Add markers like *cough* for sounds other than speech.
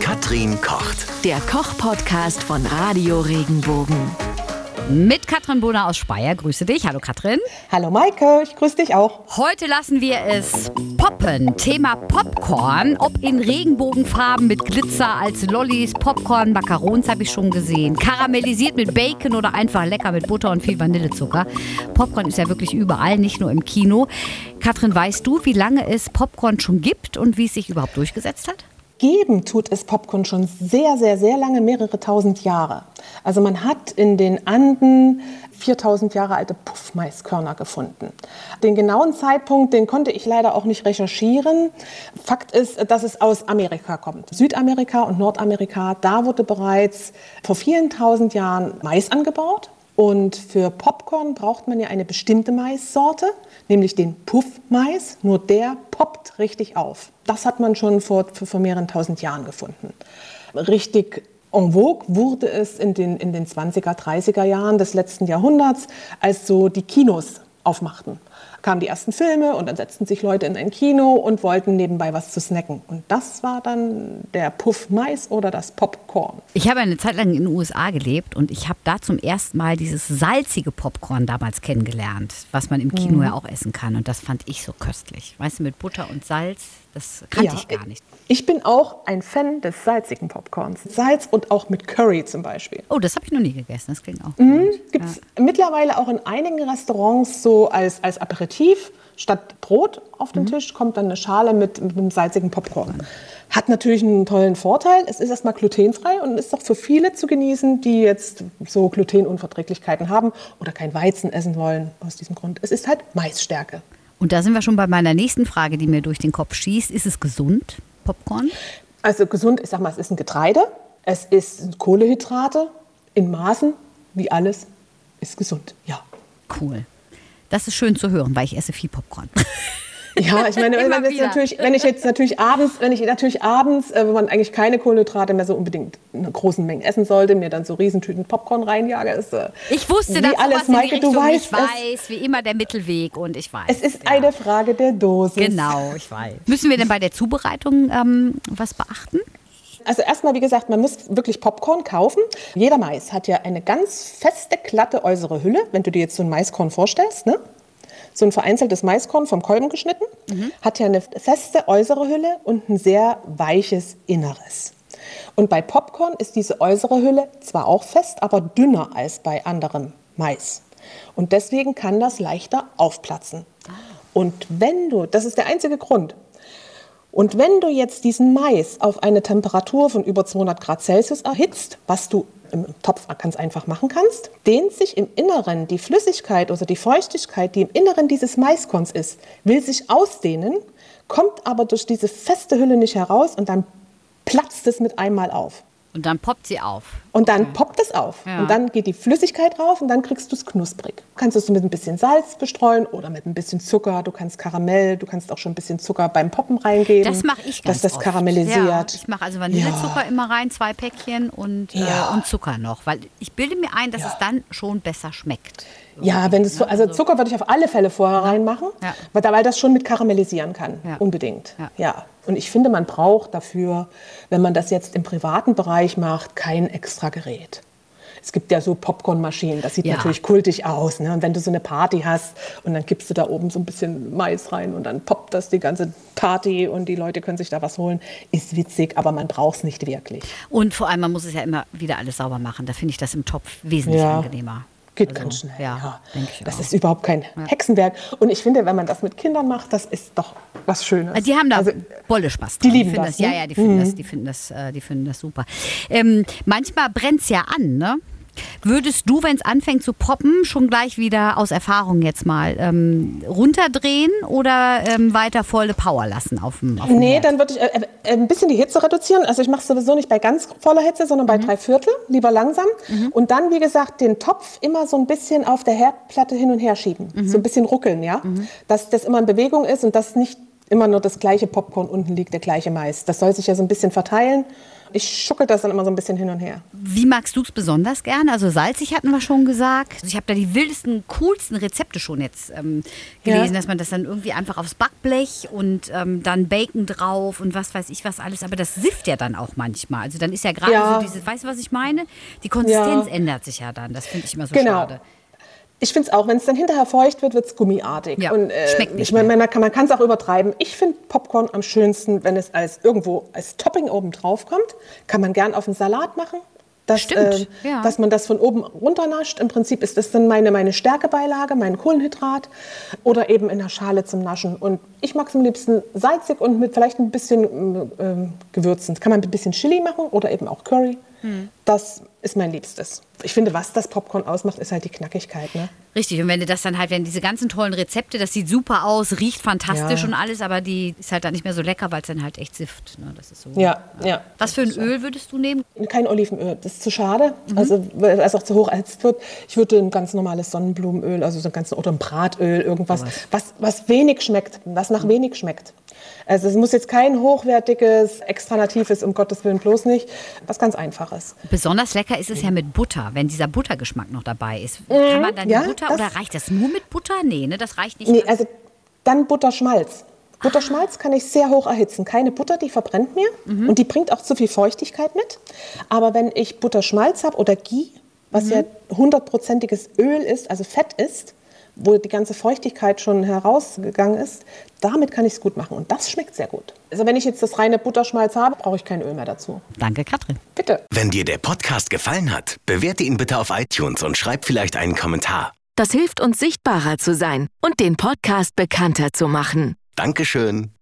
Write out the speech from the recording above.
Katrin kocht. Der Koch-Podcast von Radio Regenbogen. Mit Katrin Bohner aus Speyer. Grüße dich. Hallo Katrin. Hallo Maike, ich grüße dich auch. Heute lassen wir es poppen. Thema Popcorn. Ob in Regenbogenfarben mit Glitzer als Lollis, Popcorn, Macarons habe ich schon gesehen. Karamellisiert mit Bacon oder einfach lecker mit Butter und viel Vanillezucker. Popcorn ist ja wirklich überall, nicht nur im Kino. Katrin, weißt du, wie lange es Popcorn schon gibt und wie es sich überhaupt durchgesetzt hat? Geben tut es Popcorn schon sehr, sehr, sehr lange, mehrere tausend Jahre. Also man hat in den Anden 4000 Jahre alte Puffmaiskörner gefunden. Den genauen Zeitpunkt, den konnte ich leider auch nicht recherchieren. Fakt ist, dass es aus Amerika kommt. Südamerika und Nordamerika, da wurde bereits vor vielen tausend Jahren Mais angebaut. Und für Popcorn braucht man ja eine bestimmte Maissorte, nämlich den Puffmais. Nur der poppt richtig auf. Das hat man schon vor, vor mehreren tausend Jahren gefunden. Richtig en vogue wurde es in den, in den 20er, 30er Jahren des letzten Jahrhunderts, als so die Kinos aufmachten kamen die ersten Filme und dann setzten sich Leute in ein Kino und wollten nebenbei was zu snacken. Und das war dann der Puff Mais oder das Popcorn. Ich habe eine Zeit lang in den USA gelebt und ich habe da zum ersten Mal dieses salzige Popcorn damals kennengelernt, was man im Kino mhm. ja auch essen kann. Und das fand ich so köstlich. Weißt du, mit Butter und Salz, das kannte ja, ich gar nicht. Ich bin auch ein Fan des salzigen Popcorns. Salz und auch mit Curry zum Beispiel. Oh, das habe ich noch nie gegessen. Das klingt auch mhm, Gibt es ja. mittlerweile auch in einigen Restaurants so als, als Aperitif. Statt Brot auf den mhm. Tisch kommt dann eine Schale mit, mit einem salzigen Popcorn. Hat natürlich einen tollen Vorteil. Es ist erstmal glutenfrei und ist auch für viele zu genießen, die jetzt so Glutenunverträglichkeiten haben oder kein Weizen essen wollen aus diesem Grund. Es ist halt Maisstärke. Und da sind wir schon bei meiner nächsten Frage, die mir durch den Kopf schießt. Ist es gesund, Popcorn? Also gesund, ich sag mal, es ist ein Getreide, es ist Kohlehydrate in Maßen, wie alles, ist gesund, ja. Cool. Das ist schön zu hören, weil ich esse viel Popcorn. *laughs* Ja, ich meine, *laughs* wenn, jetzt natürlich, wenn ich jetzt natürlich abends, wenn ich natürlich abends, äh, wenn man eigentlich keine Kohlenhydrate mehr so unbedingt in großen Mengen essen sollte, mir dann so Riesentüten Popcorn reinjage, ist äh, Ich wusste, dass alles, Maike, du weißt, ich weiß, wie immer der Mittelweg und ich weiß. Es ist ja. eine Frage der Dosis. Genau, ich weiß. Müssen wir denn bei der Zubereitung ähm, was beachten? Also erstmal, wie gesagt, man muss wirklich Popcorn kaufen. Jeder Mais hat ja eine ganz feste, glatte äußere Hülle, wenn du dir jetzt so ein Maiskorn vorstellst. Ne? So ein vereinzeltes Maiskorn vom Kolben geschnitten, mhm. hat ja eine feste äußere Hülle und ein sehr weiches Inneres. Und bei Popcorn ist diese äußere Hülle zwar auch fest, aber dünner als bei anderem Mais. Und deswegen kann das leichter aufplatzen. Und wenn du, das ist der einzige Grund, und wenn du jetzt diesen Mais auf eine Temperatur von über 200 Grad Celsius erhitzt, was du im Topf ganz einfach machen kannst, dehnt sich im Inneren die Flüssigkeit oder die Feuchtigkeit, die im Inneren dieses Maiskorns ist, will sich ausdehnen, kommt aber durch diese feste Hülle nicht heraus und dann platzt es mit einmal auf. Und dann poppt sie auf. Und dann okay. poppt es auf. Ja. Und dann geht die Flüssigkeit rauf und dann kriegst du es knusprig. Du kannst es mit ein bisschen Salz bestreuen oder mit ein bisschen Zucker. Du kannst Karamell, du kannst auch schon ein bisschen Zucker beim Poppen reingeben. Das mache ich ganz Dass das oft. karamellisiert. Ja, ich mache also Vanillezucker ja. immer rein, zwei Päckchen und, äh, und Zucker noch. Weil ich bilde mir ein, dass es dann schon besser schmeckt. Ja, wenn das so, also, also Zucker würde ich auf alle Fälle vorher reinmachen, ja. weil das schon mit karamellisieren kann, unbedingt. Ja. Und ich finde, man braucht dafür, wenn man das jetzt im privaten Bereich macht, kein extra Gerät. Es gibt ja so Popcornmaschinen, das sieht ja. natürlich kultig aus. Ne? Und wenn du so eine Party hast und dann gibst du da oben so ein bisschen Mais rein und dann poppt das die ganze Party und die Leute können sich da was holen, ist witzig, aber man braucht es nicht wirklich. Und vor allem, man muss es ja immer wieder alles sauber machen. Da finde ich das im Topf wesentlich ja. angenehmer. Geht also, ganz schnell. Ja, ja. das auch. ist überhaupt kein ja. Hexenwerk. Und ich finde, wenn man das mit Kindern macht, das ist doch was Schönes. Die haben da also, Bolle Spaß dran. Die lieben die das, das ne? Ja, ja, die finden, mhm. das, die finden, das, äh, die finden das super. Ähm, manchmal brennt es ja an, ne? Würdest du, wenn es anfängt zu poppen, schon gleich wieder aus Erfahrung jetzt mal ähm, runterdrehen oder ähm, weiter volle Power lassen auf dem, auf dem Nee, Herd? dann würde ich äh, äh, ein bisschen die Hitze reduzieren. Also ich mache es sowieso nicht bei ganz voller Hitze, sondern bei mhm. drei Viertel, lieber langsam. Mhm. Und dann, wie gesagt, den Topf immer so ein bisschen auf der Herdplatte hin und her schieben. Mhm. So ein bisschen ruckeln, ja. Mhm. Dass das immer in Bewegung ist und dass nicht immer nur das gleiche Popcorn unten liegt, der gleiche Mais. Das soll sich ja so ein bisschen verteilen Ich schuckel das dann immer so ein bisschen hin und her. Wie magst du es besonders gerne? Also salzig hatten wir schon gesagt. Also ich habe da die wildesten, coolsten Rezepte schon jetzt ähm, gelesen, Ja. dass man das dann irgendwie einfach aufs Backblech und ähm, dann Bacon drauf und was weiß ich was alles. Aber das sifft ja dann auch manchmal. Also dann ist ja gerade Ja. so dieses, weißt du, was ich meine? Die Konsistenz Ja. ändert sich ja dann. Das finde ich immer so Genau. schade. Ich finde es auch, wenn es dann hinterher feucht wird, wird es gummiartig. Ja, und, äh, schmeckt nicht ich meine, man kann man kann es auch übertreiben. Ich finde Popcorn am schönsten, wenn es als irgendwo als Topping oben drauf kommt. Kann man gern auf einen Salat machen. Dass, Stimmt, ja. dass man das von oben runternascht. Im Prinzip ist das dann meine, meine Stärkebeilage, mein Kohlenhydrat oder eben in der Schale zum Naschen. Und ich mag es am liebsten salzig und mit vielleicht ein bisschen ähm, Gewürzen. Das kann man mit ein bisschen Chili machen oder eben auch Curry. Hm. Das ist mein Liebstes. Ich finde, was das Popcorn ausmacht, ist halt die Knackigkeit. Ne? Richtig, und wenn du das dann halt, wenn diese ganzen tollen Rezepte, das sieht super aus, riecht fantastisch Ja. und alles, aber die ist halt dann nicht mehr so lecker, weil es dann halt echt sifft. Ne? Das ist so. Ja, ja. Was für ein Öl würdest du nehmen? Kein Olivenöl, das ist zu schade, Mhm. also weil es auch zu hoch erhitzt wird. Ich würde ein ganz normales Sonnenblumenöl, also so ein ganz oder ein Bratöl, irgendwas, was, was wenig schmeckt, was nach wenig schmeckt. Also es muss jetzt kein hochwertiges, extra natives, um Gottes Willen bloß nicht, was ganz einfaches. Besonders lecker ist es ja mit Butter, wenn dieser Buttergeschmack noch dabei ist. Kann man dann ja, die Butter oder reicht das nur mit Butter? Nee, ne, das reicht nicht. Nee, also dann Butterschmalz. Butterschmalz kann ich sehr hoch erhitzen. Keine Butter, die verbrennt mir und die bringt auch zu viel Feuchtigkeit mit. Aber wenn ich Butterschmalz habe oder Ghee, was ja hundertprozentiges Öl ist, also Fett ist, wo die ganze Feuchtigkeit schon herausgegangen ist, damit kann ich es gut machen. Und das schmeckt sehr gut. Also wenn ich jetzt das reine Butterschmalz habe, brauche ich kein Öl mehr dazu. Danke, Katrin. Bitte. Wenn dir der Podcast gefallen hat, bewerte ihn bitte auf iTunes und schreib vielleicht einen Kommentar. Das hilft uns sichtbarer zu sein und den Podcast bekannter zu machen. Dankeschön.